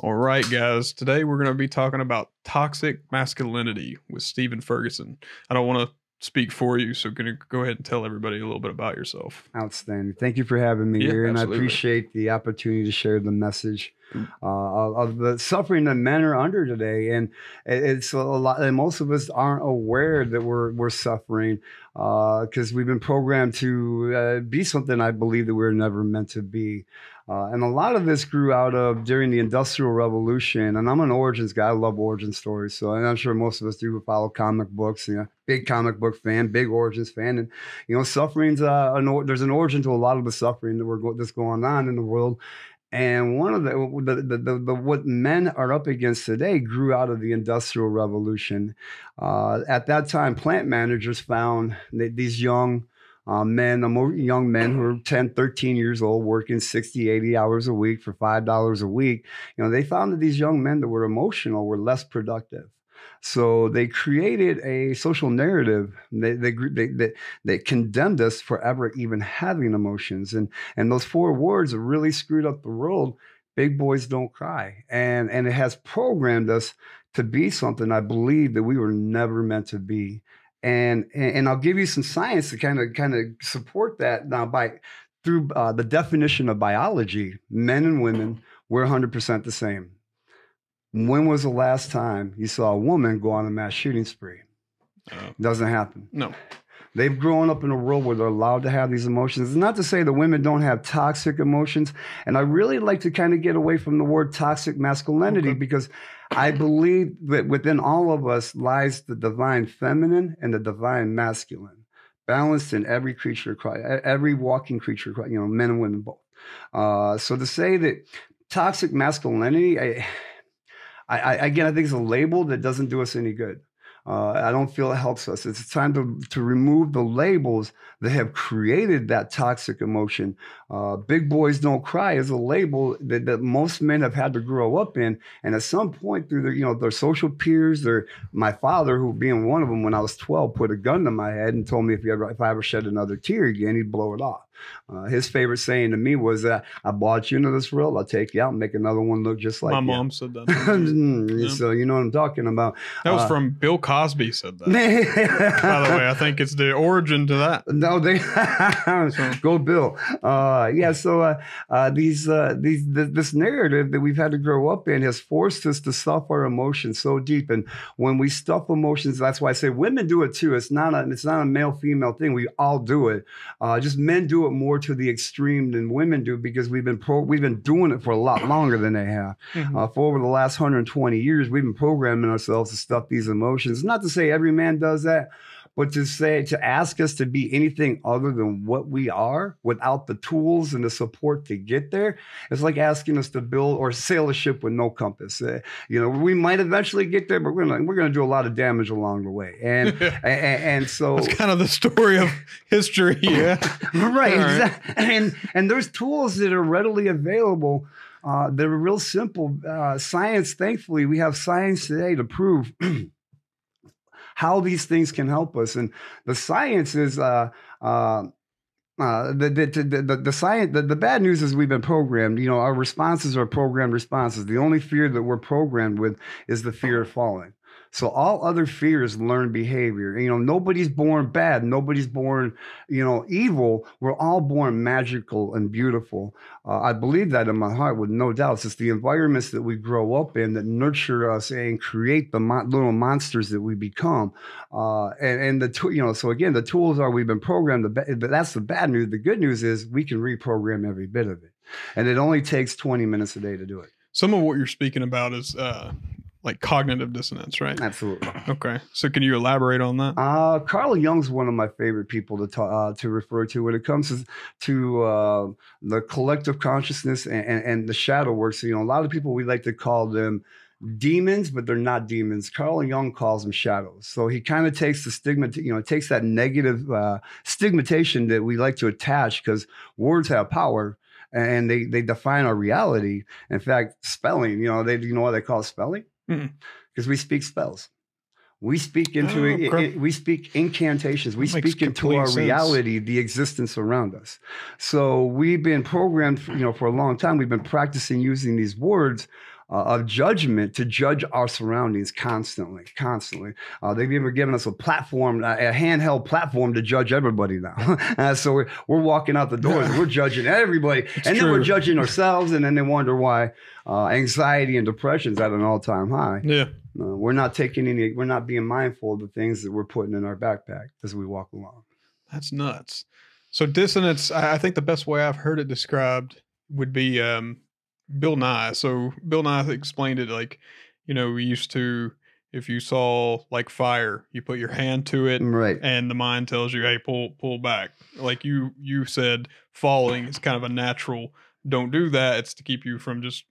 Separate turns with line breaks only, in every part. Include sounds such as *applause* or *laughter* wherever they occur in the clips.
All right, guys. Today we're going to be talking about toxic masculinity with Stephen Ferguson. I don't want to speak for you, so going to go ahead and tell everybody a little bit about yourself.
Outstanding. Thank you for having me
Yeah,
here, and. I appreciate the opportunity to share the message uh, of, the suffering that men are under today. And it's a lot, and most of us aren't aware that we're we're suffering because we've been programmed to uh, be something I believe that we are never meant to be. Uh, and a lot of this grew out of during the Industrial Revolution. And I'm an origins guy. I love origin stories. So, and I'm sure most of us do follow comic books. You know, big comic book fan, big origins fan. And, you know, suffering's, uh, an, or- there's an origin to a lot of the suffering that we're go- that's going on in the world. And one of the, the, the, the, the what men are up against today grew out of the Industrial Revolution. Uh, at that time, plant managers found these young uh, men, young men who are 10, 13 years old, working 60, 80 hours a week for $5 a week, you know, they found that these young men that were emotional were less productive. So they created a social narrative. They, they, they, they, they condemned us for ever even having emotions. And, and those four words really screwed up the world. Big boys don't cry. And, and it has programmed us to be something I believe that we were never meant to be and and I'll give you some science to kind of kind of support that now by through uh, the definition of biology. Men and women we're 100% the same. When was the last time you saw a woman go on a mass shooting spree?
Uh,
Doesn't happen.
no,
They've grown up in a world where they're allowed to have these emotions. It's not to say the women don't have toxic emotions. And I really like to kind of get away from the word toxic masculinity
Okay.
because I believe that within all of us lies the divine feminine and the divine masculine, balanced in every creature, every walking creature, you know, men and women both. Uh, so to say that toxic masculinity, I, *sighs* I, I again, I think it's a label that doesn't do us any good. Uh, I don't feel it helps us. It's time to, to remove the labels that have created that toxic emotion. Uh, Big boys don't cry is a label that, that most men have had to grow up in, and at some point through their you know their social peers, their my father, who being one of them when I was twelve, put a gun to my head and told me if you ever if I ever shed another tear again, he'd blow it off. Uh, his favorite saying to me was that I bought you into this world, I'll take you out and make another one look just like
my
you.
mom said that. *laughs* Yeah.
so you know what I'm talking about.
That was
Uh,
from Bill Cosby said that. *laughs*
By
the way, I think it's the origin to that.
no, they *laughs* go Bill. Uh, yeah, so uh, uh, these uh, these th- this narrative that we've had to grow up in has forced us to stuff our emotions so deep, and when we stuff emotions, that's why I say women do it too. It's not a it's not a male female thing. We all do it. Uh, just men do it more to the extreme than women do because we've been pro- we've been doing it for a lot longer than they have. *clears throat*
Mhm.
Uh, for over the last 120 years, we've been programming ourselves to stuff these emotions. Not to say every man does that, but to say to ask us to be anything other than what we are without the tools and the support to get there it's like asking us to build or sail a ship with no compass Uh, you know we might eventually get there but we're gonna we're gonna do a lot of damage along the way and *laughs* and, and so
it's kind of the story of *laughs* history. Yeah.
right, *laughs* exactly. And and there's tools that are readily available. Uh, that are real simple. Uh, science, thankfully, we have science today to prove *clears throat* how these things can help us. And the science is uh, uh, uh, the, the, the, the, the science, the, the bad news is we've been programmed. You know, our responses are programmed responses. The only fear that we're programmed with is the fear of falling. So all other fears learn behavior. You know, nobody's born bad. Nobody's born, you know, evil. We're all born magical and beautiful. Uh, I believe that in my heart, with no doubts. It's the environments that we grow up in that nurture us and create the mon- little monsters that we become. Uh, and and the tool, you know, so again, the tools are we've been programmed. The ba- but that's the bad news. The good news is we can reprogram every bit of it, and it only takes twenty minutes a day to do it.
Some of what you're speaking about is uh, like cognitive dissonance, right?
Absolutely.
Okay. So can you elaborate on that?
Uh, Carl Jung's one of my favorite people to talk, uh, to refer to when it comes to, to uh, the collective consciousness and, and, and the shadow work. So, you know, a lot of people we like to call them demons, but they're not demons. Carl Jung calls them shadows. So he kind of takes the stigma, you know, takes that negative uh, stigmatization that we like to attach because words have power and they they define our reality. In fact, spelling, you know, they you know what they call spelling. Because we speak spells. We speak into
Oh,
it, it- we speak incantations. We
That
speak into our
sense.
reality, the existence around us. So we've been programmed, you know, for a long time. We've been practicing using these words uh, of judgment to judge our surroundings constantly, constantly. Uh, they've even given us a platform, a, handheld platform to judge everybody now. *laughs* uh, so we're, we're walking out the doors, we're judging everybody, *laughs*
It's
and then we're judging *laughs* ourselves, and then they wonder why uh, anxiety and depression is at an all-time high.
Yeah.
Uh, we're not taking any, we're not being mindful of the things that we're putting in our backpack as we walk along.
That's nuts. So dissonance, I I think the best way I've heard it described would be um, Bill Nye. So Bill Nye explained it like, you know, we used to, if you saw like fire, you put your hand to it, mm,
Right.
and the mind tells you, "Hey, pull pull back." Like you you said, falling is kind of a natural. Don't do that. It's to keep you from just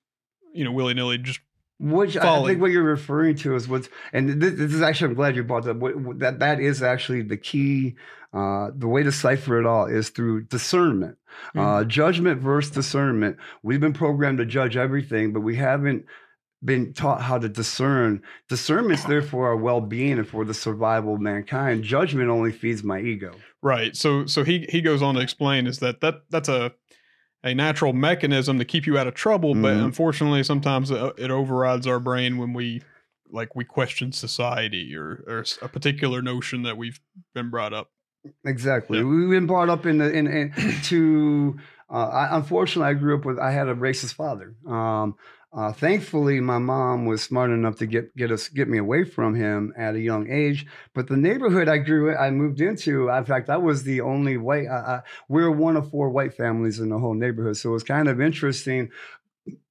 you know willy nilly just
Which I think what you're referring to is what's, and this, this is actually, I'm glad you brought that. What, what- that that is actually the key. Uh, the way to cipher it all is through discernment, uh, judgment versus discernment. We've been programmed to judge everything, but we haven't been taught how to discern. Discernment's there for our well-being and for the survival of mankind. Judgment only feeds my ego.
Right. So so he he goes on to explain is that that that's a a natural mechanism to keep you out of trouble, but
Mhm.
unfortunately sometimes it, it overrides our brain when we like we question society or or a particular notion that we've been brought up.
Exactly.
Yeah.
We've been brought up in the in, in to. Uh, I, unfortunately, I grew up with. I had a racist father. Um, uh, thankfully, my mom was smart enough to get get us get me away from him at a young age. But the neighborhood I grew, I moved into. In fact, I was the only white. I, I, we're one of four white families in the whole neighborhood, so it was kind of interesting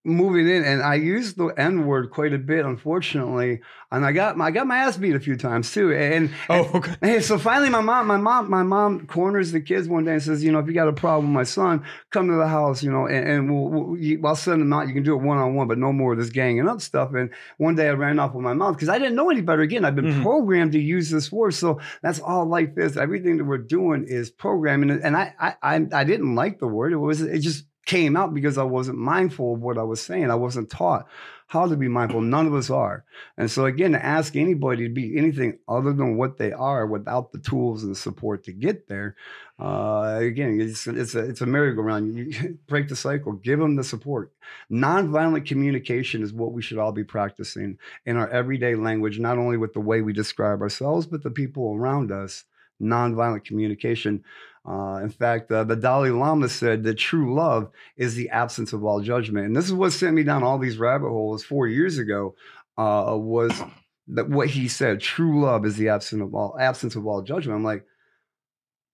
moving in. And I used the N word quite a bit, unfortunately, and I got my I got my ass beat a few times too. And
Oh, okay.
Hey, so finally, my mom, my mom, my mom corners the kids one day and says, you know, if you got a problem with my son, come to the house, you know, and, and we'll, we'll, you, I'll send him out. You can do it one on one, but no more of this ganging up stuff. And one day I ran off with my mom because I didn't know any better. Again, I've been
Mhm.
programmed to use this word, so that's all life is. Everything that we're doing is programming, and I, I, I, I didn't like the word. It was, it just came out because I wasn't mindful of what I was saying. I wasn't taught how to be mindful. None of us are. And so again, to ask anybody to be anything other than what they are without the tools and the support to get there, uh, again, it's it's a it's a merry-go-round. You *laughs* break the cycle, give them the support. Nonviolent communication is what we should all be practicing in our everyday language, not only with the way we describe ourselves, but the people around us. Nonviolent communication. Uh, in fact, uh, the Dalai Lama said that true love is the absence of all judgment, and this is what sent me down all these rabbit holes four years ago. Uh, was that what he said? True love is the absence of all absence of all judgment. I'm like,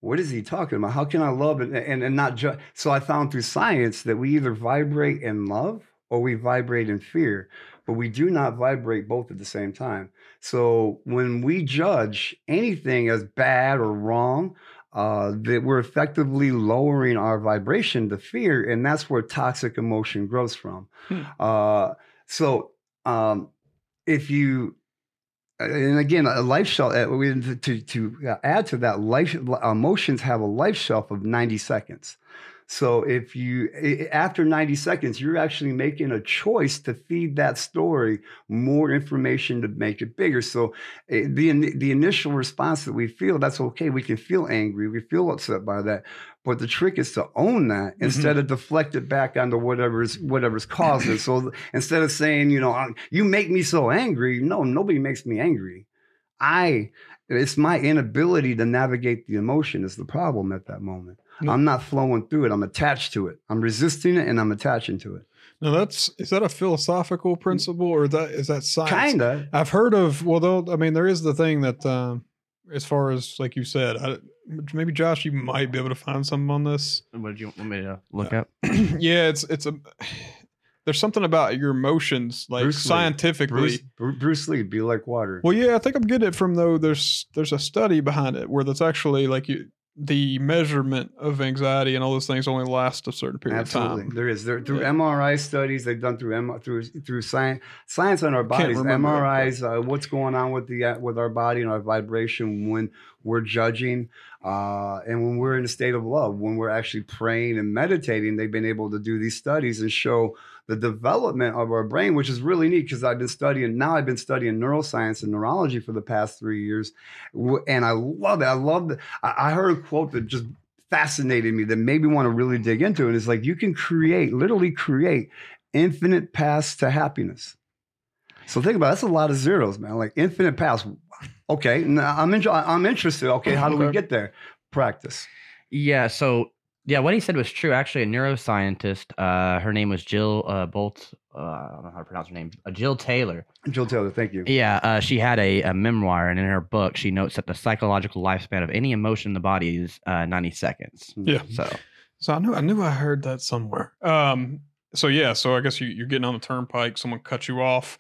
what is he talking about? How can I love and and, and not judge? So I found through science that we either vibrate in love or we vibrate in fear, but we do not vibrate both at the same time. So when we judge anything as bad or wrong, uh, that we're effectively lowering our vibration to fear, and that's where toxic emotion grows from.
Hmm.
Uh, so um, if you and again, a life shelf. uh, To to uh, add to that, life emotions have a life shelf of ninety seconds. So if you after ninety seconds, you're actually making a choice to feed that story more information to make it bigger. So the the initial response that we feel, that's okay. We can feel angry, we feel upset by that. But the trick is to own that instead of deflect it back onto whatever's whatever's causing. it. So instead of saying, you know, "Um, you make me so angry, no, nobody makes me angry. I, it's my inability to navigate the emotion is the problem at that moment.
No.
I'm not flowing through it. I'm attached to it. I'm resisting it and I'm attaching to it.
Now that's is that a philosophical principle or that is that science?
Kinda.
I've heard of well, though. I mean, there is the thing that, um, as far as like you said, I, maybe Josh, you might be able to find something on this.
What do you want me to look up? *clears throat*
yeah, it's it's a. There's something about your emotions, like
Bruce
scientifically.
Bruce, Bruce Lee, be like water.
Well, yeah, I think I'm getting it from though. There's there's a study behind it where that's actually like you, the measurement of anxiety and all those things only last a certain period
Absolutely,
of time.
there is. There through
Yeah.
MRI studies they've done through M, through through science science on our bodies. MRIs, uh, what's going on with the uh, with our body and our vibration when we're judging, uh, and when we're in a state of love, when we're actually praying and meditating. They've been able to do these studies and show the development of our brain, which is really neat because I've been studying now. I've been studying neuroscience and neurology for the past three years, and I love it. I love the. I I heard a quote that just fascinated me that made me want to really dig into it. It's like you can create, literally create infinite paths to happiness. So think about it, that's a lot of zeros, man. Like infinite paths. Okay, now I'm in, I'm interested. Okay, how do we get there? Practice.
Yeah. So yeah, what he said was true. Actually, a neuroscientist. Uh, her name was Jill uh, Bolte. Uh, I don't know how to pronounce her name. Uh, Jill Taylor.
Jill Taylor, thank you.
Yeah, uh, she had a, a memoir, and in her book, she notes that the psychological lifespan of any emotion in the body is uh, 90 seconds.
Yeah.
So,
So I knew I knew I heard that somewhere. Um. So yeah. So I guess you, you're getting on the turnpike. Someone cut you off.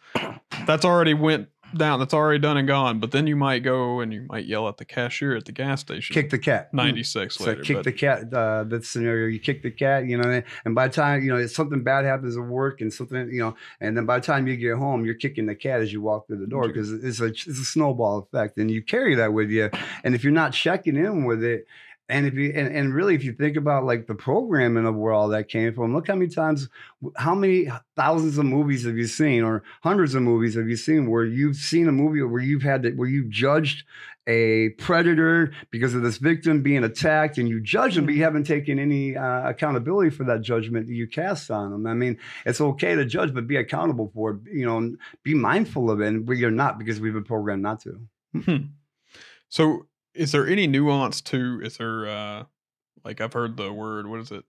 That's already went down. That's already done and gone. But then you might go and you might yell at the cashier at the gas station.
Kick the cat.
ninety six
So
later.
kick
but-
the cat. Uh, that scenario, you kick the cat, you know, and by the time you know something bad happens at work and something, you know, and then by the time you get home, you're kicking the cat as you walk through the door because it's a it's a snowball effect, and you carry that with you. And if you're not checking in with it, and if you and, and really if you think about like the programming of where all that came from, look how many times, how many thousands of movies have you seen, or hundreds of movies have you seen where you've seen a movie where you've had to, where you've judged a predator because of this victim being attacked and you judge them, but you haven't taken any uh, accountability for that judgment that you cast on them. I mean, it's okay to judge, but be accountable for it. You know, be mindful of it. And we are not because we've been programmed not to.
Hmm. So is there any nuance to? Is there uh, like I've heard the word? What is it?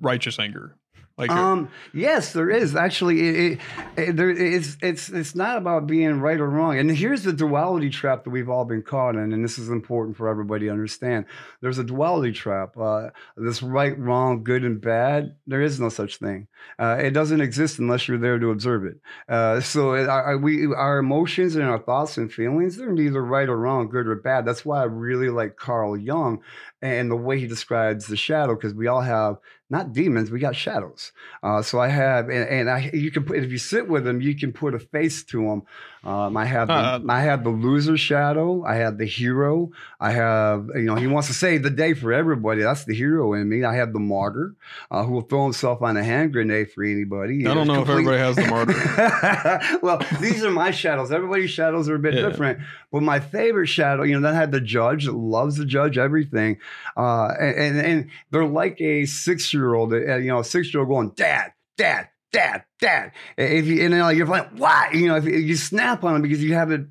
Righteous anger. Like uh,
Um, yes, there is actually. It, it, there, it's it's it's not about being right or wrong. And here's the duality trap that we've all been caught in, and this is important for everybody to understand. There's a duality trap. Uh, this right, wrong, good, and bad. There is no such thing. Uh, it doesn't exist unless you're there to observe it. Uh, so our- we our emotions and our thoughts and feelings they're neither right or wrong, good or bad. That's why I really like Carl Jung and the way he describes the shadow because we all have not demons, we got shadows. Uh, so I have, and, and I, you can put if you sit with them, you can put a face to them. Um, I have, the,
Uh,
I have the loser shadow. I have the hero. I have, you know, he wants to save the day for everybody. That's the hero in me. I have the martyr, uh, who will throw himself on a hand grenade for anybody.
I don't know if everybody has the
martyr. *laughs* well, these are my shadows. Everybody's shadows are a bit
Yeah.
different. But my favorite shadow, you know, then I had the judge that loves the judge everything. Uh, and, and, and they're like a six year old, uh, you know, six year old going, Dad, Dad, Dad, Dad. If you, and then like, you're like, why? You know, if you, snap on them because you haven't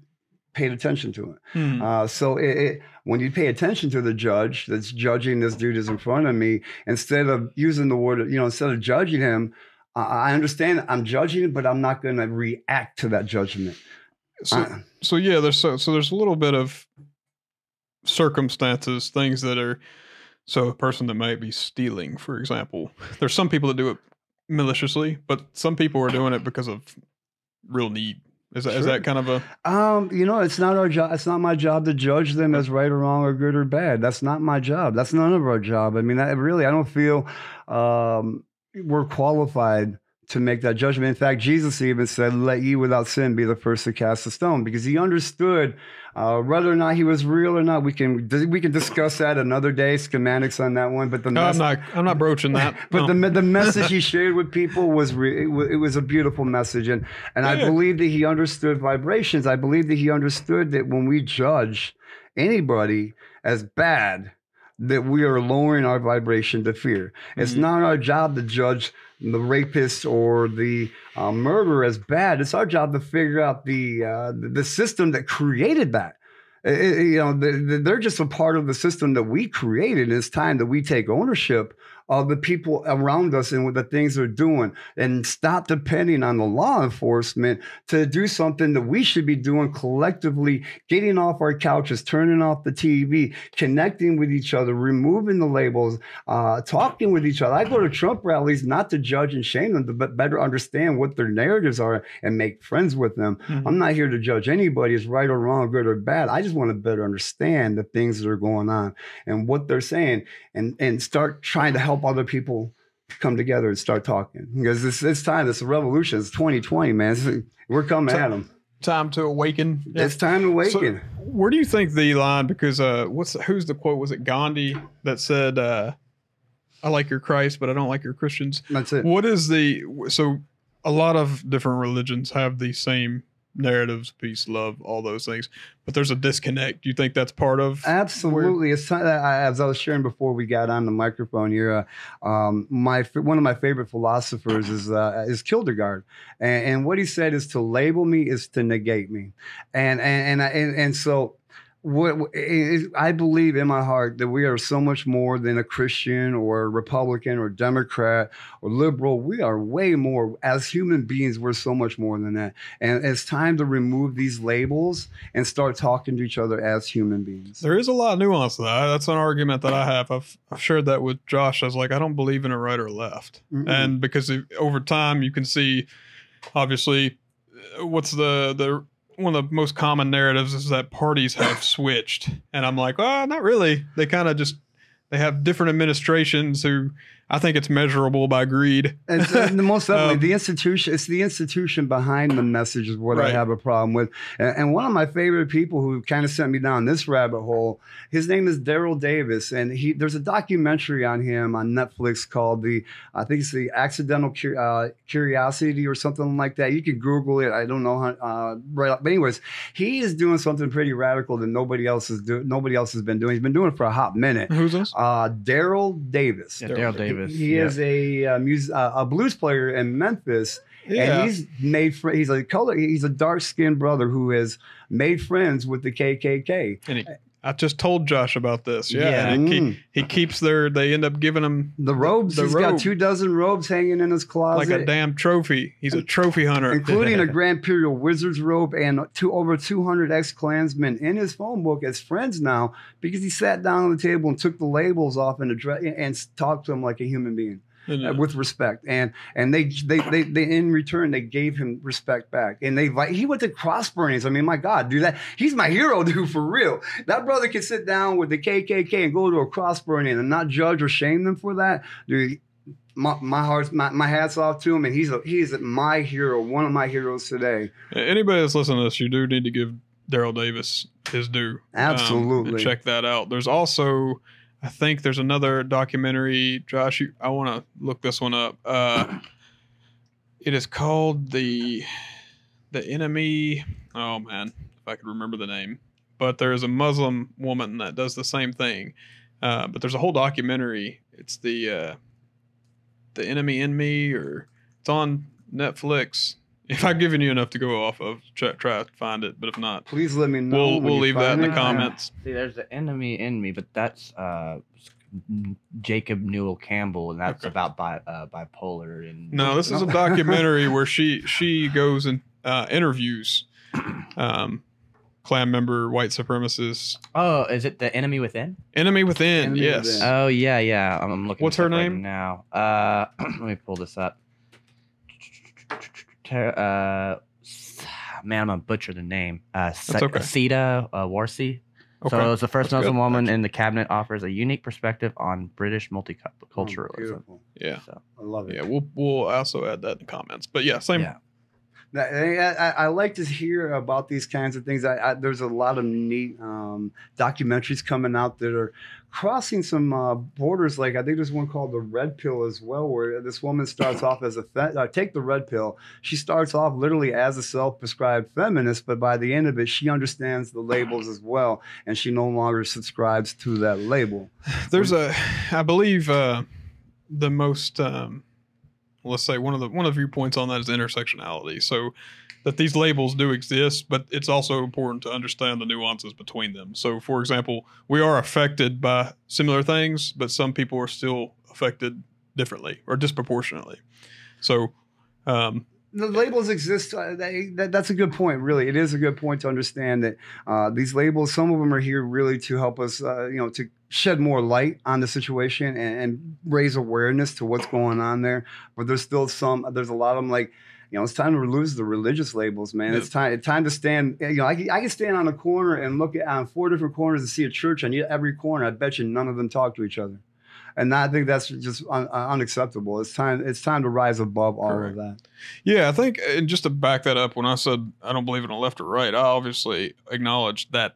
paid attention to it.
hmm.
Uh, so it, it, when you pay attention to the judge that's judging this dude is in front of me, instead of using the word, you know, instead of judging him, I I understand I'm judging, but I'm not going to react to that judgment.
so
I-
so yeah. There's so so there's a little bit of circumstances, things that are. So a person that might be stealing, for example, there's some people that do it maliciously, but some people are doing it *sighs* because of real need. Is that, is
Sure.
that kind of a
Um, you know, it's not our job. It's not my job to judge them as right or wrong or good or bad. That's not my job. That's none of our job. I mean, I, really, I don't feel um, we're qualified to make that judgment. In fact, Jesus even said, "Let ye without sin be the first to cast a stone," because he understood uh, whether or not he was real or not. We can we can discuss that another day, schematics on that one. But the
No, I'm not. I'm not broaching that. *laughs*
but
no.
the the message he *laughs* shared with people was re- it, wa- it was a beautiful message, and and I believe that he understood vibrations. I believe that he understood that when we judge anybody as bad, that we are lowering our vibration to fear. It's
Mhm.
not our job to judge the rapist or the uh, murderer as bad. It's our job to figure out the uh, the system that created that. Uh, you know, the- the- they're just a part of the system that we created. It's time that we take ownership of the people around us and what the things they're doing and stop depending on the law enforcement to do something that we should be doing collectively getting off our couches turning off the tv connecting with each other removing the labels uh, talking with each other i go to trump rallies not to judge and shame them but better understand what their narratives are and make friends with them
Mhm.
I'm not here to judge anybody as right or wrong, good or bad. I just want to better understand the things that are going on and what they're saying and, and start trying to help other people come together and start talking. Because it's, it's time, it's a revolution. It's 2020, man. It's- we're coming
So-
at them.
time to awaken. Yeah.
It's time to
So,
awaken.
where do you think the line? Because uh, what's who's the quote? Was it Gandhi that said, uh, "I like your Christ, but I don't like your Christians"?
That's it.
What is the so? A lot of different religions have the same narratives, peace, love, all those things. But there's a disconnect. Do you think that's part of
Absolutely. It's time, as I was sharing before we got on the microphone here. Uh, um, my one of my favorite philosophers is uh, is Kierkegaard, and, and what he said is to label me is to negate me, and and and and, and so what I believe in my heart that we are so much more than a Christian or a Republican or Democrat or liberal. We are way more as human beings. We're so much more than that, and it's time to remove these labels and start talking to each other as human beings.
There is a lot of nuance to that. That's an argument that I have. I've, I've shared that with Josh. I was like, I don't believe in a right or left, mm and because over time you can see, obviously, what's the the one of the most common narratives is that parties have *coughs* switched, and I'm like, oh, not really. They kind of just they have different administrations who I think it's measurable by greed.
and, the most *laughs* definitely um, the institution. It's the institution behind the message is what right. I have a problem with. And, and, one of my favorite people who kind of sent me down this rabbit hole. His name is Daryl Davis, and he there's a documentary on him on Netflix called the I think it's the Accidental uh, Curiosity or something like that. You can Google it. I don't know how. Uh, right, but anyways, he is doing something pretty radical that nobody else is doing. Nobody else has been doing. He's been doing it for a hot minute.
Who's this?
Uh, Daryl Davis.
Yeah, Daryl Davis.
Davis. He, he yeah. is a uh, mus- uh, a blues player in Memphis, yeah. and he's made fr- he's a color he's a dark skinned brother who has made friends with the KKK.
And he, I just told Josh about this. Yeah, yeah. He, mm. he, keeps their. They end up giving him
the robes. The He's robe. got two dozen robes hanging in his closet,
like a damn trophy. He's a trophy hunter,
including a *laughs* Grand Imperial Wizard's robe and two over two hundred ex Klansmen in his phone book as friends now because he sat down on the table and took the labels off and address, and talked to him like a human being uh, with respect, and and they, they they they in return they gave him respect back, and they like he went to cross burnings. I mean, my God, dude, that he's my hero, *laughs* dude, for real. That brother can sit down with the KKK and go to a cross burning and not judge or shame them for that, dude. My, my heart's my, my hat's off to him, and he's a, he's my hero, one of my heroes today.
Anybody that's listening to this, you do need to give Daryl Davis his due.
Absolutely,
um, check that out. There's also I think there's another documentary. Josh, I want to look this one up. Uh, it is called the the enemy. Oh man, if I could remember the name. But there is a Muslim woman that does the same thing. Uh, but there's a whole documentary. It's the uh, the enemy in me, or it's on Netflix. If I've given you enough to go off of, try, try to find it. But if not,
please let me know.
We'll we'll leave that in the comments.
See, there's the enemy in me, but that's uh, Jacob Newell Campbell, and that's okay. about bi- uh, bipolar. And
no, this is a *laughs* documentary where she she goes and uh, interviews um, Klan member white supremacists.
Oh, is it the enemy within?
Enemy within, enemy yes. Within.
Oh yeah, yeah. I'm, I'm looking.
What's her name
right now? Uh, *clears throat* let me pull this up uh, man, I'm gonna butcher the name. Uh, Se- okay. Sita uh, Warsi. Okay. So it was the first That's Muslim good. woman in the cabinet offers a unique perspective on British multiculturalism.
Oh, yeah, so. I love it. Yeah, we'll we'll also add that in the comments. But yeah, same.
Yeah. I, I, I, like to hear about these kinds of things. I, there's a lot of neat um, documentaries coming out that are crossing some uh, borders. Like I think there's one called the Red Pill as well, where this woman starts off as a fe- uh, take the Red Pill. She starts off literally as a self-prescribed feminist, but by the end of it, she understands the labels as well, and she no longer subscribes to that label.
There's a, I believe, uh, the most. Um, let's say one of the one of the viewpoints on that is intersectionality. So that these labels do exist, but it's also important to understand the nuances between them. So, for example, we are affected by similar things, but some people are still affected differently or disproportionately. So, um,
the labels exist. Uh, they, that, that's a good point. Really, it is a good point to understand that uh, these labels. Some of them are here really to help us, uh, you know, to shed more light on the situation and, and, raise awareness to what's going on there. But there's still some. There's a lot of them like you know, it's time to lose the religious labels, man. It's time it's time to stand. Eh, you know, I, I can stand on a corner and look at on four different corners and see a church on every corner. I bet you none of them talk to each other, and I think that's just un, uh, unacceptable. It's time. It's time to rise above all Correct. of that.
Yeah, I think, and just to back that up, when I said I don't believe in a left or right, I obviously acknowledge that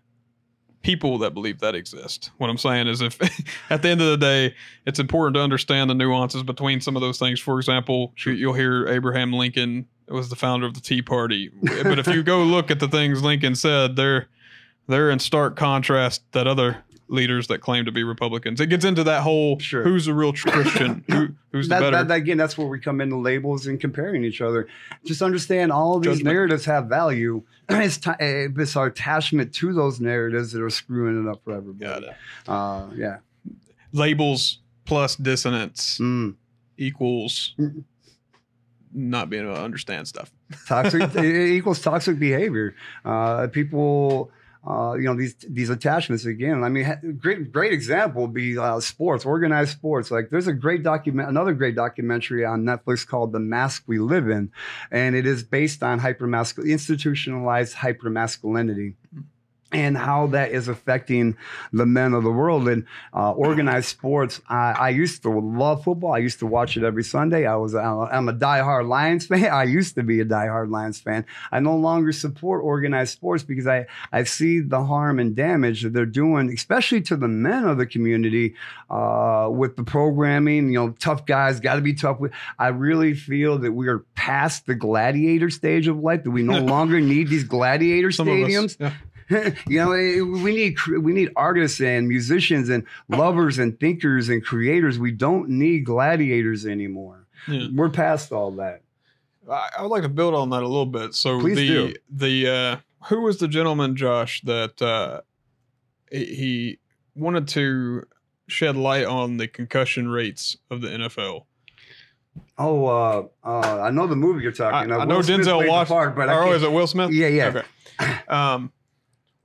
people that believe that exist. What I'm saying is, if *laughs* at the end of the day, it's important to understand the nuances between some of those things. For example, you'll hear Abraham Lincoln was the founder of the Tea Party. but if you go look at the things Lincoln said, they're they're in stark contrast that other leaders that claim to be Republicans. It gets into that whole sure. who's a real Christian, who, *coughs* who's
that,
the better.
That, again, that's where we come into labels and comparing each other. Just understand all of these Judgment. narratives have value. *clears throat* it's, t- it's our attachment to those narratives that are screwing it up for everybody. Got it. Uh, yeah.
Labels plus dissonance mm. equals mm. not being able to understand stuff.
Toxic *laughs* equals toxic behavior. Uh, people uh, you know these these attachments again. I mean, great great example would be uh, sports, organized sports. Like there's a great document, another great documentary on Netflix called "The Mask We Live In," and it is based on hypermasculine institutionalized hypermasculinity and how that is affecting the men of the world and uh, organized sports. I, I, used to love football. I used to watch it every Sunday. I was I'm a diehard *laughs* Lions fan. I used to be a diehard Lions fan. I no longer support organized sports because I I see the harm and damage that they're doing, especially to the men of the community uh, with the programming. You know, tough guys got to be tough. I really feel that we are past the gladiator stage of life. That we no *laughs* longer need these gladiator Some stadiums. Yeah. *laughs* you know, eh, we need we need artists and musicians and lovers and thinkers and creators. We don't need gladiators anymore. Yeah. We're past all that.
I, I, would like to build on that a little bit. So Please the do. the uh, who was the gentleman, Josh, that uh, he wanted to shed light on the concussion rates of the NFL.
Oh, uh, uh, I know the movie you're talking.
I, I know Denzel Washington. But oh, is it Will Smith?
Yeah, yeah.
Okay. *clears throat* Um,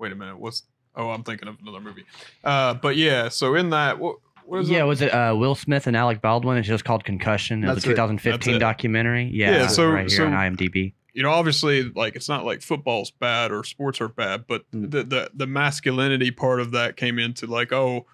wait a minute, what's oh I'm thinking of another movie. Uh, but yeah, so in that what what is
yeah, it? was it uh, Will Smith and Alec Baldwin? It's just called Concussion. It was a 2015 documentary. Yeah, yeah so right here so, on IMDb.
You know, obviously, like it's not like football's bad or sports are bad, but mm. the, the the masculinity part of that came into like, oh,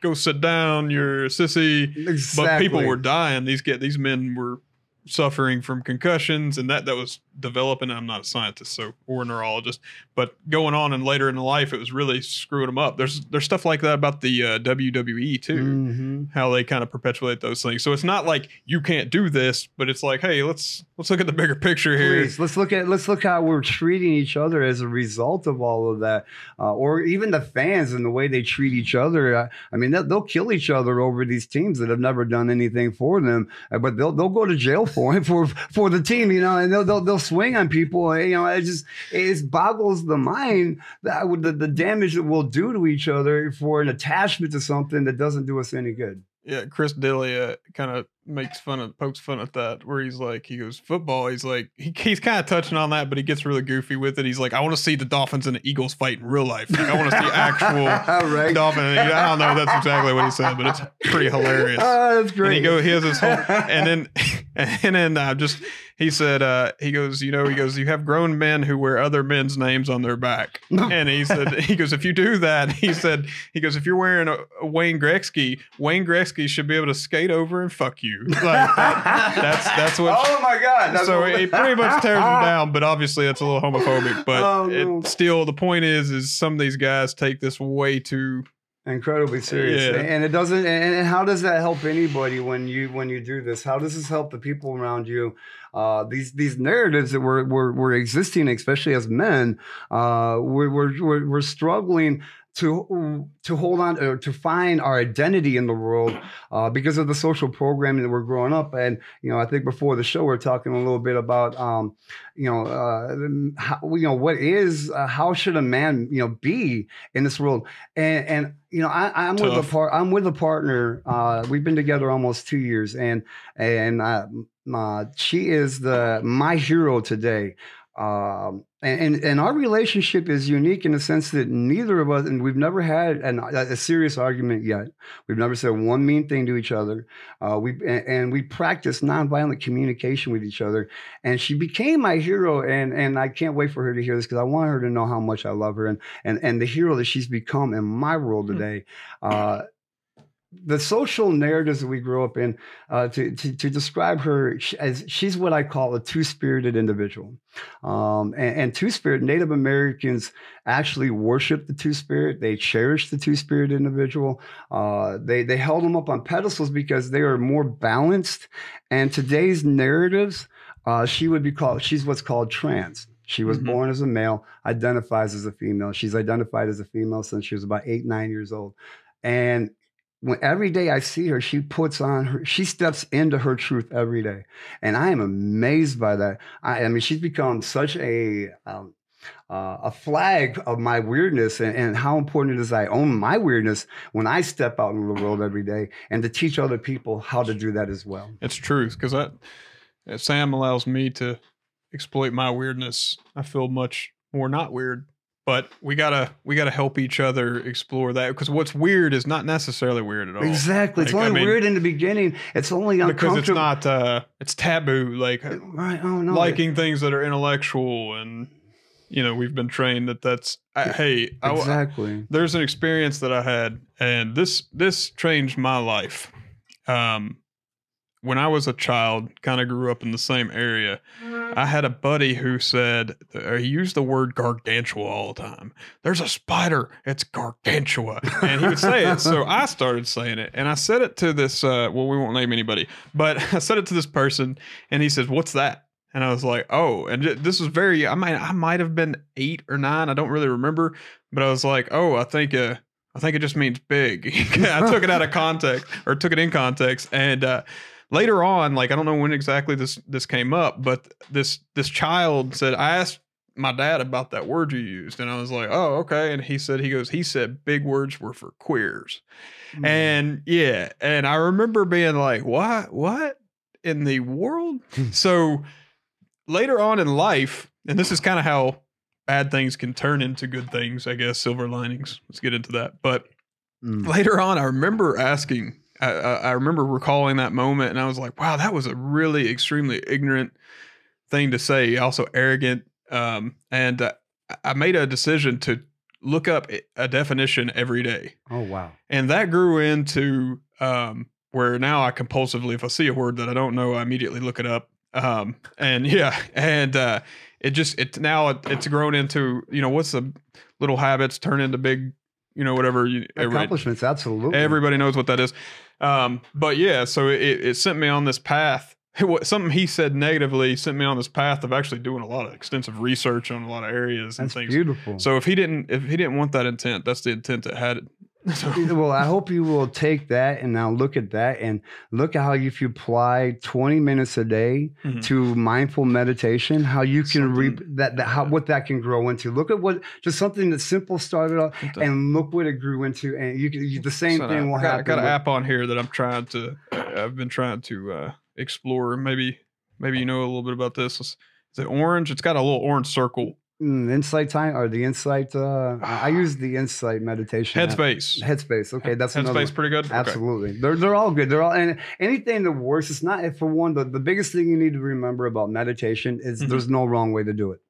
go sit down, you're a sissy. Exactly. But people were dying. These get these men were suffering from concussions and that that was developing i'm not a scientist so or a neurologist but going on and later in life it was really screwing them up. There's there's stuff like that about the uh, wwe too mm-hmm. how they kind of perpetuate those things. So it's not like you can't do this but it's like hey let's let's look at the bigger picture here.
Please, let's look at let's look how we're treating each other as a result of all of that uh, or even the fans and the way they treat each other. I, I mean they'll, they'll, kill each other over these teams that have never done anything for them uh, but they'll they'll go to jail for for for the team, you know, and they'll they'll, they'll swing on people. Eh, you know, it just it boggles the mind that the, the damage that we'll do to each other for an attachment to something that doesn't do us any good.
Yeah, Chris D'Elia kind of makes fun of pokes fun at that where he's like he goes football he's like he, he's kind of touching on that but he gets really goofy with it he's like i want to see the dolphins and the eagles fight in real life like, i want to see actual *laughs* right. dolphin i don't know that's exactly what he said but it's pretty hilarious *laughs*
oh that's great
and he go he has this whole and then *laughs* *laughs* and then uh, just he said uh, he goes you know he goes you have grown men who wear other men's names on their back *laughs* and he said he goes if you do that he said he goes if you're wearing a, a wayne gretzky wayne gretzky should be able to skate over and fuck you like that, that's that's what. *laughs*
Oh my god!
so it pretty much tears him down, but obviously that's a little homophobic. But oh, no. it, still, the point is, is some of these guys take this way too
incredibly serious. Yeah. and it doesn't and how does that help anybody when you when you do this? How does this help the people around you? Uh, these these narratives that we're, we're, we're existing especially as men uh, we're, we're, we're struggling to to hold on or to find our identity in the world uh, because of the social programming that we're growing up. And you know i think before the show we are talking a little bit about um, you know uh, how, you know what is uh, how should a man you know be in this world? And and you know I, am with a part i'm with a partner uh, we've been together almost two years and and uh, she is the my hero today um, and, and our relationship is unique in the sense that neither of us, and we've never had an, a serious argument yet. We've never said one mean thing to each other. Uh, we and, and, we practice nonviolent communication with each other. And she became my hero, and and I can't wait for her to hear this because I want her to know how much I love her and and and the hero that she's become in my world hmm. today. Uh, the social narratives that we grew up in uh, to, to, to, describe her as she's what I call a two spirited individual. Um, and, and two spirit Native Americans actually worship the two spirit. They cherish the two spirit individual. Uh, they, they held them up on pedestals because they are more balanced. And today's narratives uh, she would be called. She's what's called trans. She was mm-hmm. born as a male, identifies as a female. She's identified as a female since she was about eight, nine years old. And when every day I see her, she puts on her, she steps into her truth every day. And I am amazed by that. I, I mean, she's become such a, um, uh, a flag of my weirdness and, and, how important it is I own my weirdness when I step out into the world every day and to teach other people how to do that as well.
It's truth because that Sam allows me to exploit my weirdness, I feel much more not weird. But we gotta we gotta help each other explore that because what's weird is not necessarily weird at all.
Exactly, like, it's only I mean, weird in the beginning. It's only uncomfortable
because it's not uh, it's taboo. Like uh, right, oh no, liking things that are intellectual and you know we've been trained that that's I, hey
exactly.
I, there's an experience that I had and this this changed my life. Um, when I was a child, kind of grew up in the same area, I had a buddy who said, he used the word gargantua all the time. There's a spider, it's gargantua. And he would say it. So *laughs* I started saying it. And I said it to this, uh, well, we won't name anybody, but *laughs* I said it to this person and he says, What's that? And I was like, Oh, and this was very, I might, I might have been eight or nine. I don't really remember, but I was like, Oh, I think, uh, I think it just means big. *laughs* I took it out of context or took it in context. And, uh, later on, like I don't know when exactly this this came up, but this this child said, I asked my dad about that word you used, and I was like, oh, okay. And he said, he goes, he said big words were for queers. Mm. And yeah, and I remember being like, what, what in the world? *laughs* so later on in life, and this is kind of how bad things can turn into good things, I guess, silver linings. Let's get into that. But mm. later on, I remember asking I, I remember recalling that moment, and I was like, "Wow, that was a really extremely ignorant thing to say." Also arrogant, um, and uh, I made a decision to look up a definition every day.
Oh wow!
And that grew into um, where now I compulsively, if I see a word that I don't know, I immediately look it up. Um, and *laughs* yeah, and uh, it just it now it, it's grown into you know what's the little habits turn into big you know whatever you,
accomplishments. Every, absolutely,
everybody knows what that is. Um, but yeah, so it, it sent me on this path. *laughs* Something he said negatively sent me on this path of actually doing a lot of extensive research on a lot of areas and
that's
things.
Beautiful.
So if he didn't, if he didn't want that intent, that's the intent that had it. *laughs*
well, I hope you will take that and now look at that and look at how if you apply 20 minutes a day mm-hmm. to mindful meditation, how you can reap that, that how what that can grow into. Look at what just something that simple started off and look what it grew into. And you can you, the same so thing will
I
got, happen.
I got an app on here that I'm trying to *clears throat* I've been trying to uh, explore. Maybe maybe you know a little bit about this. Is it orange? It's got a little orange circle
Mm, insight time or the insight uh i *sighs* use the insight meditation
headspace
app. headspace okay that's
headspace pretty good
absolutely okay. they're, they're all good they're all and anything that works it's not for one the, the biggest thing you need to remember about meditation is mm-hmm. there's no wrong way to do it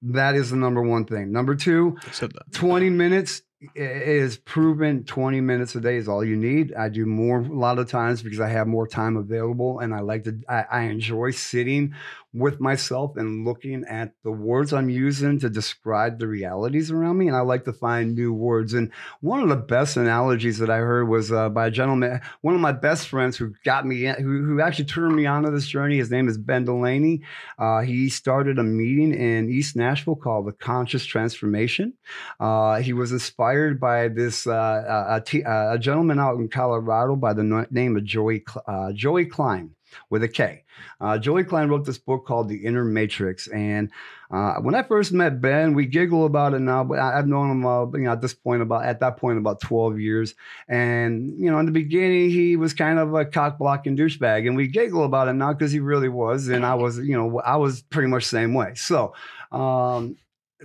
that is the number one thing number two 20 minutes is proven 20 minutes a day is all you need. I do more a lot of times because I have more time available and I like to, I, I enjoy sitting with myself and looking at the words I'm using to describe the realities around me. And I like to find new words. And one of the best analogies that I heard was uh, by a gentleman, one of my best friends who got me, in, who, who actually turned me onto this journey. His name is Ben Delaney. Uh, he started a meeting in East Nashville called the Conscious Transformation. Uh, he was inspired by this uh, a, gentleman out in Colorado by the name of Joey uh, Joey Klein with a K. Uh, Joey Klein wrote this book called The Inner Matrix, and uh, when I first met Ben, we giggle about it now, but I, have known him, uh, you know, at this point about at that point about twelve years, and you know, in the beginning he was kind of a cock blocking douchebag, and we giggle about it now because he really was, and I was, you know, I was pretty much the same way. So. Um,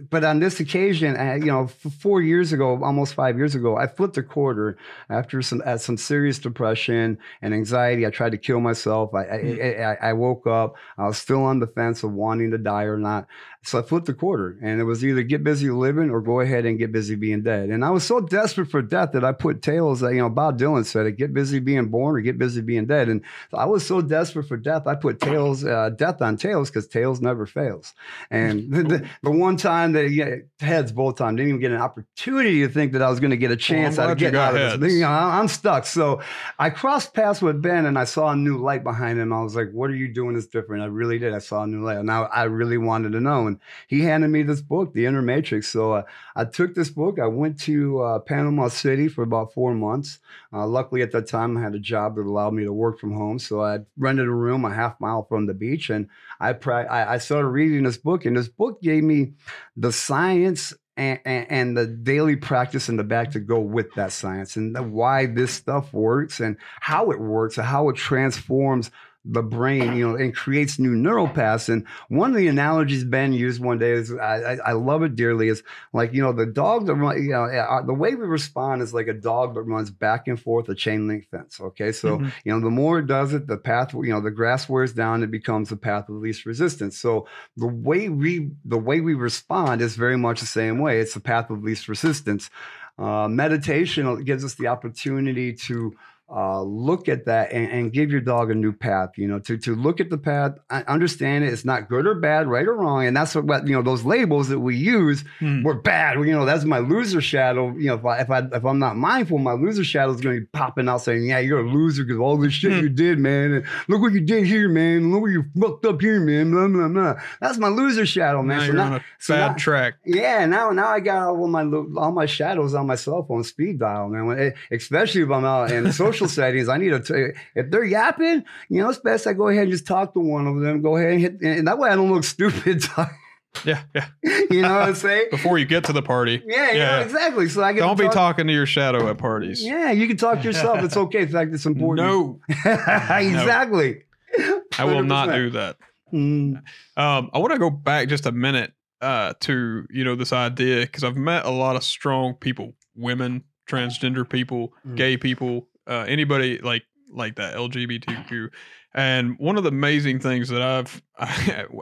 but on this occasion, you know, four years ago, almost five years ago, I flipped a quarter after some uh, some serious depression and anxiety. I tried to kill myself. I, mm. I, I, I woke up. I was still on the fence of wanting to die or not. So I flipped the quarter, and it was either get busy living or go ahead and get busy being dead. And I was so desperate for death that I put tails. You know, Bob Dylan said it: "Get busy being born or get busy being dead." And I was so desperate for death, I put tails, uh, death on tails, because tails never fails. And the, the, the one time time that yeah, heads both times. Didn't even get an opportunity to think that I was going to get a chance well, out of getting out of this. You know, I'm stuck. So I crossed paths with Ben and I saw a new light behind him. I was like, "What are you doing? That's different." I really did. I saw a new light. And now I really wanted to know, and he handed me this book, The Inner Matrix. So uh, I took this book. I went to uh, Panama City for about four months. Uh, luckily, at that time, I had a job that allowed me to work from home. So I rented a room a half mile from the beach, and I, I, I started reading this book. And this book gave me the science and, and, and, the daily practice in the back to go with that science and the, why this stuff works and how it works and how it transforms the brain, you know, and creates new neural paths. And one of the analogies Ben used one day is I, I, love it dearly is like you know the dog that run, you know uh, the way we respond is like a dog that runs back and forth a chain link fence. Okay, so mm-hmm. you know the more it does it, the path you know the grass wears down, it becomes the path of least resistance. So the way we the way we respond is very much the same way. It's the path of least resistance. Uh, meditation gives us the opportunity to uh, look at that and, and, give your dog a new path. You know, to to look at the path, understand it. It's not good or bad, right or wrong, and that's what, what you know. Those labels that we use hmm. were bad. You know, that's my loser shadow. You know, if I if I if I'm not mindful, my loser shadow is going to be popping out saying, "Yeah, you're a loser because all this shit hmm. you did, man. And look what you did here, man. Look what you fucked up here, man. Blah blah blah." That's my loser shadow, man.
Now so you're now, on a so bad now, track.
Yeah, now now I got all my all my shadows on my cell phone speed dial, man. When, especially if I'm out in social *laughs* social settings, I need to, if they're yapping, you know, it's best I go ahead and just talk to one of them. Go ahead and hit, and that way I don't look stupid. *laughs*
yeah, yeah.
You know what I'm saying? *laughs*
Before you get to the party.
Yeah, yeah, know, exactly. So I
get don't
be
talking to your shadow at parties.
Yeah, you can talk to yourself. It's okay. In fact, it's *laughs* important.
No,
exactly.
No. I will not do that. Mm. Um, I want to go back just a minute uh, to you know this idea because I've met a lot of strong people, women, transgender people, mm. gay people, uh, anybody like like that LGBTQ. And one of the amazing things that I've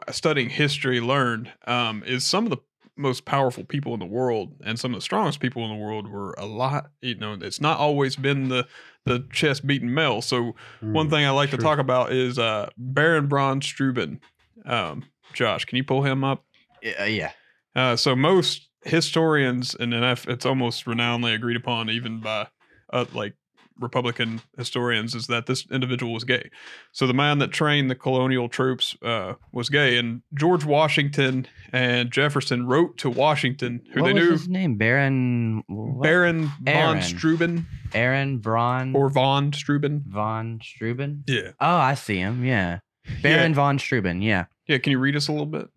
*laughs* studying history learned um, is some of the most powerful people in the world and some of the strongest people in the world were a lot. You know, it's not always been the the chest beating male. So mm, one thing I like true. to talk about is uh, Baron von Steuben. Um, Josh, can you pull him up?
Yeah.
Uh, so most historians, and then it's almost renownedly agreed upon, even by uh, like Republican historians is that this individual was gay. So the man that trained the colonial troops uh, was gay, and George Washington and Jefferson wrote to Washington, who
what
they knew
his name Baron
what? Baron von Steuben,
Aaron Braun
or von Steuben,
von Steuben.
Yeah.
Oh, I see him. Yeah, Baron yeah. von Steuben. Yeah.
Yeah. Can you read us a little bit?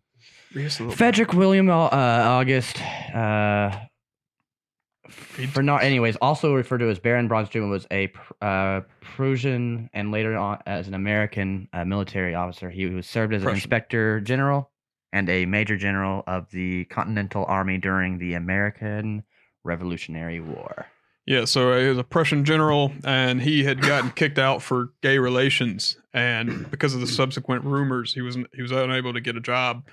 Read us a little.
Frederick William uh, August. Uh, for not anyways also referred to as baron Steuben was a uh, prussian and later on as an american uh, military officer. He was served as an inspector general and a major general of the continental army during the american revolutionary war.
Yeah so he was a prussian general and he had gotten kicked out for gay relations and because of the subsequent rumors he was he was unable to get a job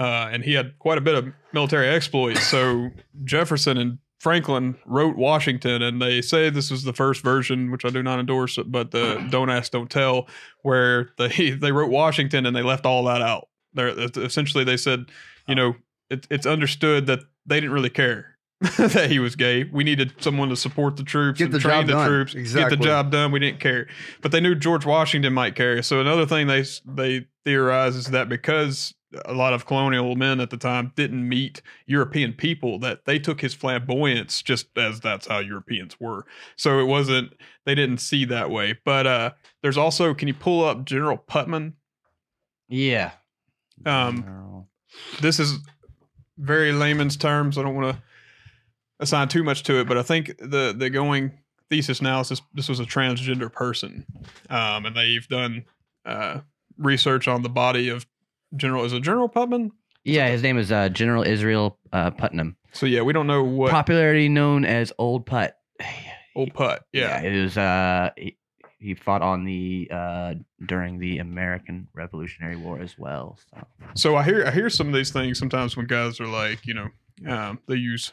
uh, and he had quite a bit of military exploits. So jefferson and Franklin wrote Washington, and they say this is the first version, which I do not endorse, but the *clears throat* "Don't Ask, Don't Tell," where they *laughs* they wrote Washington and they left all that out. There, essentially, they said, you know, it, it's understood that they didn't really care *laughs* that he was gay. We needed someone to support the troops
get
and train the
done.
troops,
exactly.
get the job done. We didn't care, but they knew George Washington might care. So another thing they they theorize is that because a lot of colonial men at the time didn't meet European people that they took his flamboyance just as that's how Europeans were. So it wasn't they didn't see that way. But uh there's also can you pull up General Putnam?
Yeah.
Um this is very layman's terms. I don't want to assign too much to it, but I think the the going thesis now is this, this was a transgender person. Um and they've done uh research on the body of General is it General Putnam?
Yeah, his name is uh, General Israel uh, Putnam.
So yeah, we don't know what
popularity known as Old Put. *sighs*
Old Put, yeah.
yeah it was. Uh, he, he fought on the uh, during the American Revolutionary War as well. So.
so I hear I hear some of these things sometimes when guys are like, you know, um, they use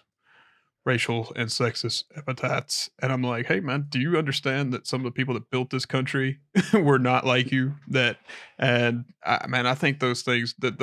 racial and sexist epithets. And I'm like, hey, man, do you understand that some of the people that built this country *laughs* were not like you? That, and I, man, I think those things that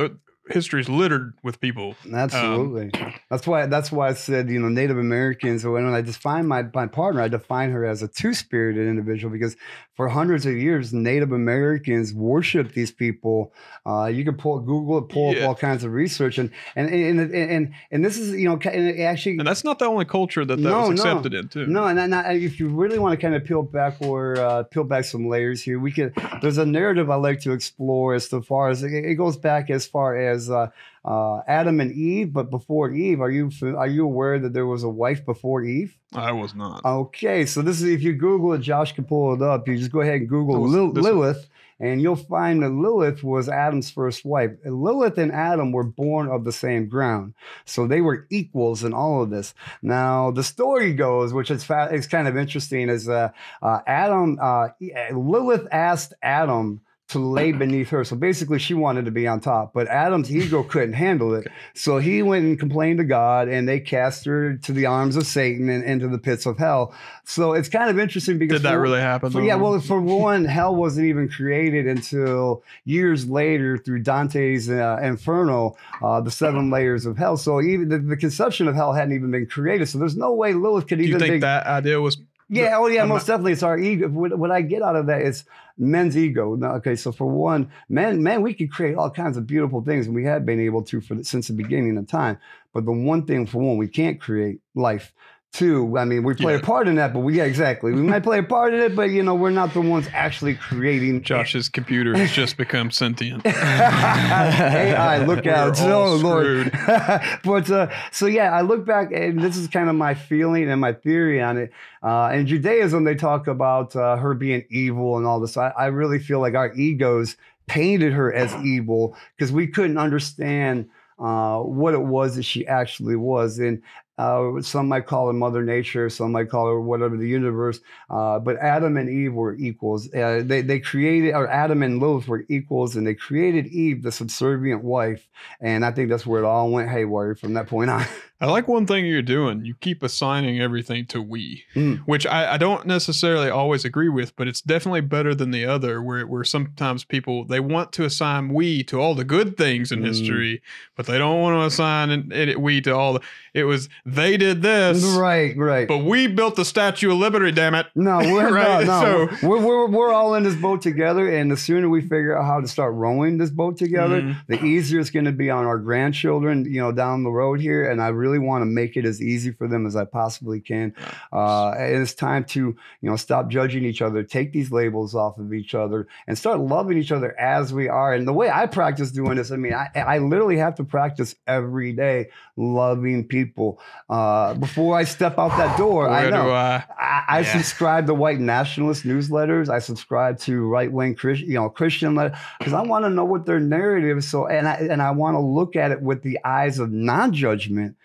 history is littered with people.
Absolutely. Um, that's why that's why I said you know Native Americans. When I define my my partner, I define her as a two spirited individual because for hundreds of years, Native Americans worshiped these people. Uh, you can pull Google it, pull yeah. up all kinds of research, and and and and and, this is you know and actually,
and that's not the only culture that that no, was accepted
no,
in too.
No, and, and if you really want to kind of peel back or uh, peel back some layers here, we could. There's a narrative I like to explore as far as it goes back as far as uh, uh, Adam and Eve, but before Eve, are you are you aware that there was a wife before Eve?
I was not.
Okay, so this is if you Google it, Josh can pull it up. You just go ahead and Google was, Lil- Lilith, and you'll find that Lilith was Adam's first wife. Lilith and Adam were born of the same ground, so they were equals in all of this. Now, the story goes, which is fa- is kind of interesting, is uh, uh, Adam uh, Lilith asked Adam to lay *clears throat* beneath her. So basically, she wanted to be on top, but Adam's ego couldn't handle it. So he went and complained to God, and they cast her to the arms of Satan and into the pits of hell. So it's kind of interesting because
did that for, really happen?
For, yeah, well, for one, hell wasn't even created until years later through Dante's uh, Inferno, uh, the seven layers of hell. So even the, the, conception of hell hadn't even been created. So there's no way Lilith could
Do
even.
You think that idea was
yeah, oh yeah, most definitely. It's our ego. What, what, I get out of that is men's ego. Now, okay, so for one, men, man, we could create all kinds of beautiful things, and we have been able to for the, since the beginning of time. But the one thing, for one, we can't create life too. I mean, we play yeah. a part in that, but we yeah, exactly. We might play a part in it, but you know, we're not the ones actually creating.
Josh's computer has just become sentient.
AI, look out! Oh Lord. *laughs* but uh, so yeah, I look back, and this is kind of my feeling and my theory on it. Uh, in Judaism, they talk about uh, her being evil and all this. I, I really feel like our egos painted her as evil because we couldn't understand uh, what it was that she actually was. And uh, some might call it Mother Nature, some might call it whatever the universe. Uh, but Adam and Eve were equals. Uh, they they created, or Adam and Lilith were equals, and they created Eve, the subservient wife. And I think that's where it all went haywire from that point on. *laughs*
I like one thing you're doing. You keep assigning everything to we, mm. which I, I, don't necessarily always agree with, but it's definitely better than the other, where where sometimes people they want to assign we to all the good things in mm. history, but they don't want to assign it, it, we to all the. It was they did this,
right, right.
But we built the Statue of Liberty. Damn it!
No, we're *laughs* right. No, no. So, we're, we're we're all in this boat together, and the sooner we figure out how to start rowing this boat together, mm. the easier it's going to be on our grandchildren, you know, down the road here. And I really want to make it as easy for them as I possibly can. Uh, and it's time to, you know, stop judging each other, take these labels off of each other, and start loving each other as we are. And the way I practice doing this, I mean, I, I literally have to practice every day loving people. Uh, before I step out that door, I know I, I, I yeah. subscribe to white nationalist newsletters. I subscribe to right wing Christian, you know, Christian because I want to know what their narrative. is. So, and I and I want to look at it with the eyes of non judgment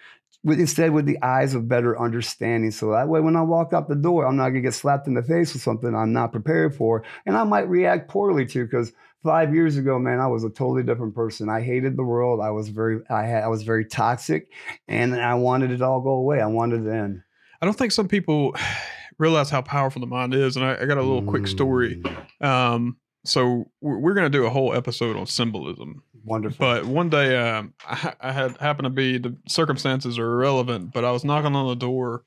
with, instead with the eyes of better understanding. So that way, when I walk out the door, I'm not gonna get slapped in the face with something I'm not prepared for, and I might react poorly to because five years ago, man, I was a totally different person. I hated the world. I was very, I had, I was very toxic, and I wanted it all go away. I wanted it to end.
I don't think some people *sighs* realize how powerful the mind is, and I, I got a little mm. quick story. Mm. Um, so we're, we're going to do a whole episode on symbolism.
Wonderful.
But one day, um, I, I, had happened to be the circumstances are irrelevant, but I was knocking on the door,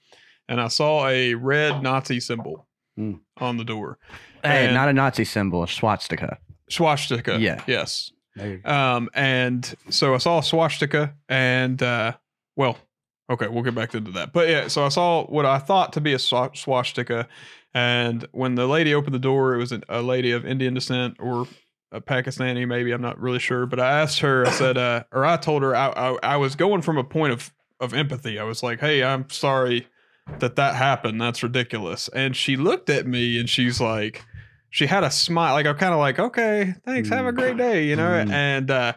and I saw a red Nazi symbol mm. on the door.
Hey, and not a Nazi symbol, a swastika.
Swastika.
Yeah.
Yes. Um, and so I saw a swastika, and uh, well, okay, we'll get back into that. But yeah, so I saw what I thought to be a swastika and when the lady opened the door, it was a lady of Indian descent or a Pakistani, maybe I'm not really sure. But I asked her, I said, uh, or I told her, I, I, I was going from a point of of empathy. I was like, "Hey, I'm sorry that that happened. That's ridiculous." And she looked at me and she's like, she had a smile, like I'm kind of like, "Okay, thanks, have a great day," you know. Mm. And uh,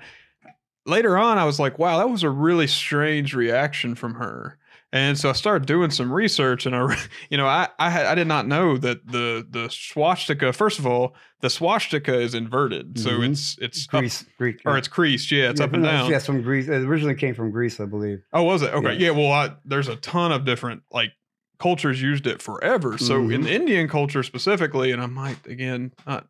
later on, I was like, "Wow, that was a really strange reaction from her." And so I started doing some research, and I, *laughs* you know, I I, had, I did not know that the the swastika. First of all, the swastika is inverted, so mm-hmm. it's it's
Greece,
up,
Greek,
or it's Greece. Yeah, it's yeah, up and down.
Yes, from Greece. It originally came from Greece, I believe.
Oh, was it? Okay, yeah. yeah well, I, there's a ton of different like cultures used it forever. So mm-hmm. in Indian culture specifically, and I might again not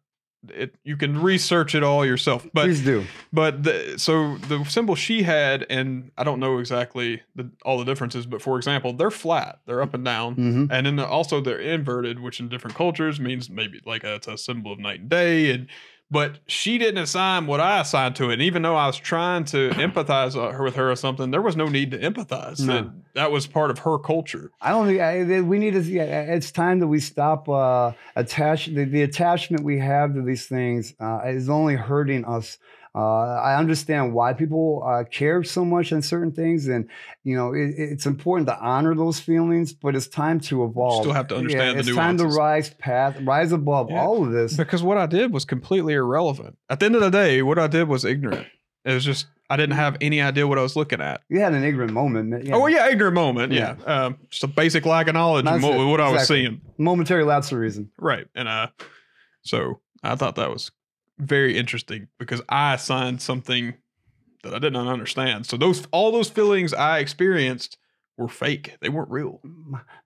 it you can research it all yourself. But
please do.
But the, so the symbol she had, and I don't know exactly the, all the differences, but for example, they're flat, they're up and down,
Mhm.
and then also they're inverted, which in different cultures means maybe like a, it's a symbol of night and day. And but she didn't assign what I assigned to it. And even though I was trying to *clears throat* empathize uh, with her or something, there was no need to empathize.
No.
That, that was part of her culture.
I don't think I, we need to. Yeah, it's time that we stop uh, attach the, the attachment we have to these things uh, is only hurting us. Uh, I understand why people uh, care so much on certain things, and you know it, it's important to honor those feelings. But it's time to evolve.
Still have to understand the
it's time to rise past, rise above
Yeah.
all of this.
Because what I did was completely irrelevant. At the end of the day, what I did was ignorant. It was just I didn't have any idea what I was looking at.
You had an ignorant moment.
Oh yeah, ignorant moment. Yeah, Um, just a basic lack of knowledge of
That's
what,
it.
what I was seeing.
momentary lapse of reason.
Right, and uh, so I thought that was very interesting because I signed something that I did not understand. So those all those feelings I experienced were fake. They weren't real.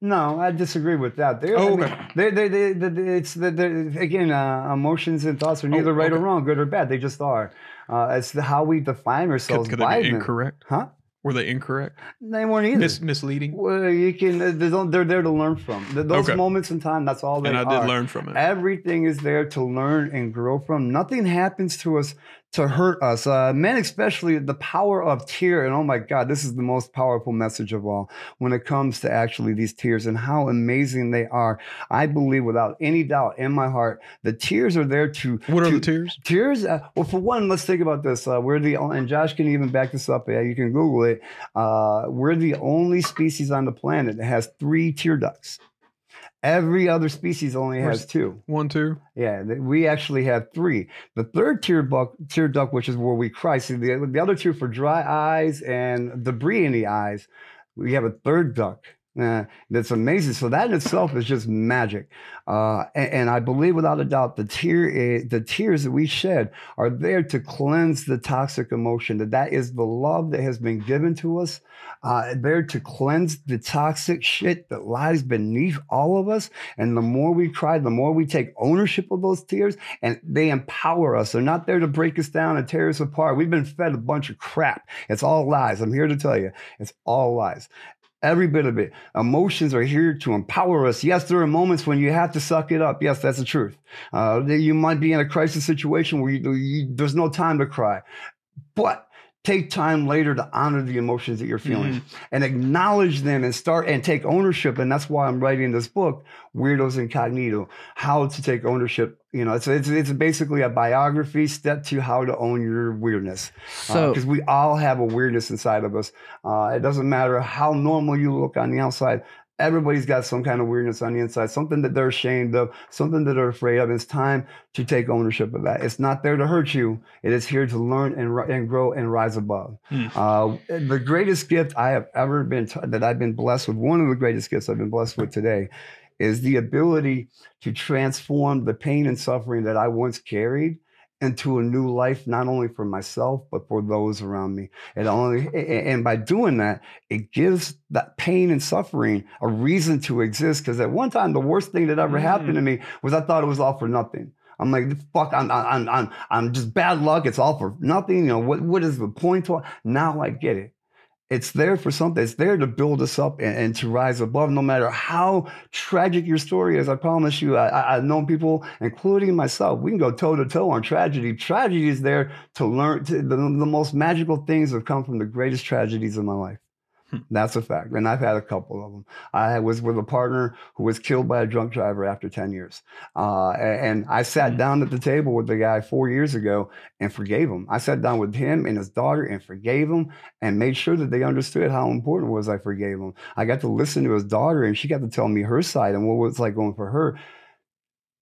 No, I disagree with that. They're,
Oh,
I mean,
okay.
they, they, they, they, it's the, the, again, uh, emotions and thoughts are neither
Oh,
right or wrong, good or bad. They just are. Uh, it's the, how we define
Could,
ourselves
could
by
they be
them.
incorrect?
Huh?
Were they incorrect?
They weren't either.
Mis- misleading?
well, you can. uh, They're, they're there to learn from. Those
Okay.
moments in time. That's all they
And I
are.
did learn from it.
Everything is there to learn and grow from. Nothing happens to us to hurt us. Uh, men, especially, the power of tear. And oh my God, this is the most powerful message of all when it comes to actually these tears and how amazing they are. I believe without any doubt in my heart, the tears are there to.
What are the tears?
Tears. Uh, well, for one, let's think about this. Uh, we're the and Josh can even back this up. Yeah, you can Google it. Uh, we're the only species on the planet that has three tear ducts. Every other species only has two.
One, two.
Yeah, we actually have three. The third tear buck, tear duct, which is where we cry. See, the, the other two for dry eyes and debris in the eyes, we have a third duct. Uh, that's amazing. So that in itself is just magic. Uh, and, and I believe without a doubt the tear, i- the tears that we shed are there to cleanse the toxic emotion. That that is the love that has been given to us. Uh, there to cleanse the toxic shit that lies beneath all of us. And the more we cry, the more we take ownership of those tears, and they empower us. They're not there to break us down and tear us apart. We've been fed a bunch of crap. It's all lies. I'm here to tell you, it's all lies. Every bit of it. Emotions are here to empower us. Yes, there are moments when you have to suck it up. Yes, that's the truth. Uh, you might be in a crisis situation where you, you, there's no time to cry, but take time later to honor the emotions that you're feeling and acknowledge them and start and take ownership. And that's why I'm writing this book, Weirdos Incognito, how to take ownership. You know, it's, it's, it's basically a biography, step to how to own your weirdness.
So
Because we all have a weirdness inside of us. Uh, it doesn't matter how normal you look on the outside. Everybody's got some kind of weirdness on the inside, something that they're ashamed of, something that they're afraid of. It's time to take ownership of that. It's not there to hurt you. It is here to learn and, and grow and rise above.
Hmm.
Uh, the greatest gift I have ever been t- that I've been blessed with, one of the greatest gifts I've been blessed with today, is the ability to transform the pain and suffering that I once carried into a new life, not only for myself, but for those around me. It only, and by doing that, it gives that pain and suffering a reason to exist. Because at one time, the worst thing that ever happened to mm. me was I thought it was all for nothing. I'm like, fuck, I'm, I'm, I'm, I'm just bad luck. It's all for nothing. You know, what, what is the point to it? Now I get it. It's there for something. It's there to build us up and, and to rise above, no matter how tragic your story is. I promise you, I, I've known people, including myself, we can go toe to toe on tragedy. Tragedy is there to learn. To, the, the most magical things have come from the greatest tragedies of my life.
Hmm.
That's a fact. And I've had a couple of them. I was with a partner who was killed by a drunk driver after 10 years. Uh, and I sat
Hmm.
down at the table with the guy four years ago and forgave him. I sat down with him and his daughter and forgave him and made sure that they understood how important it was I forgave him. I got to listen to his daughter and she got to tell me her side and what it was like going for her.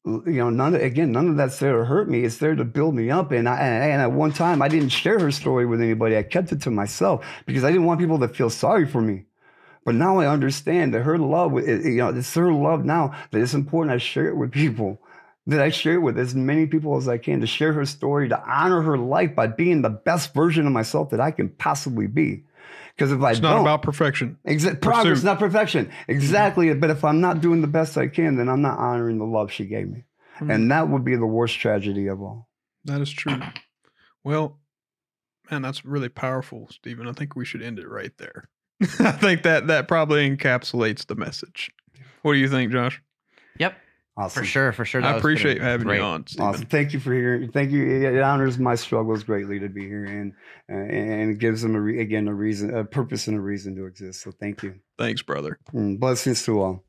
You know, none of, again, none of that's there to hurt me. It's there to build me up. And I, and at one time, I didn't share her story with anybody. I kept it to myself because I didn't want people to feel sorry for me. But now I understand that her love, you know, it's her love now that it's important I share it with people. That I share it with as many people as I can to share her story, to honor her life by being the best version of myself that I can possibly be. Because if I
It's
don't,
not about perfection.
Exa- progress, not perfection. Exactly. But if I'm not doing the best I can, then I'm not honoring the love she gave me. Mm-hmm. And that would be the worst tragedy of all.
That is true. Well, man, that's really powerful, Stephen. I think we should end it right there. *laughs* I think that that probably encapsulates the message. What do you think, Josh?
Yep. Awesome. For sure, for sure.
I appreciate having great. you on. Stephen.
Awesome. Thank you for hearing. Thank you. It honors my struggles greatly to be here, and uh, and it gives them a re, again a reason, a purpose, and a reason to exist. So thank you.
Thanks, brother.
Mm, blessings to all.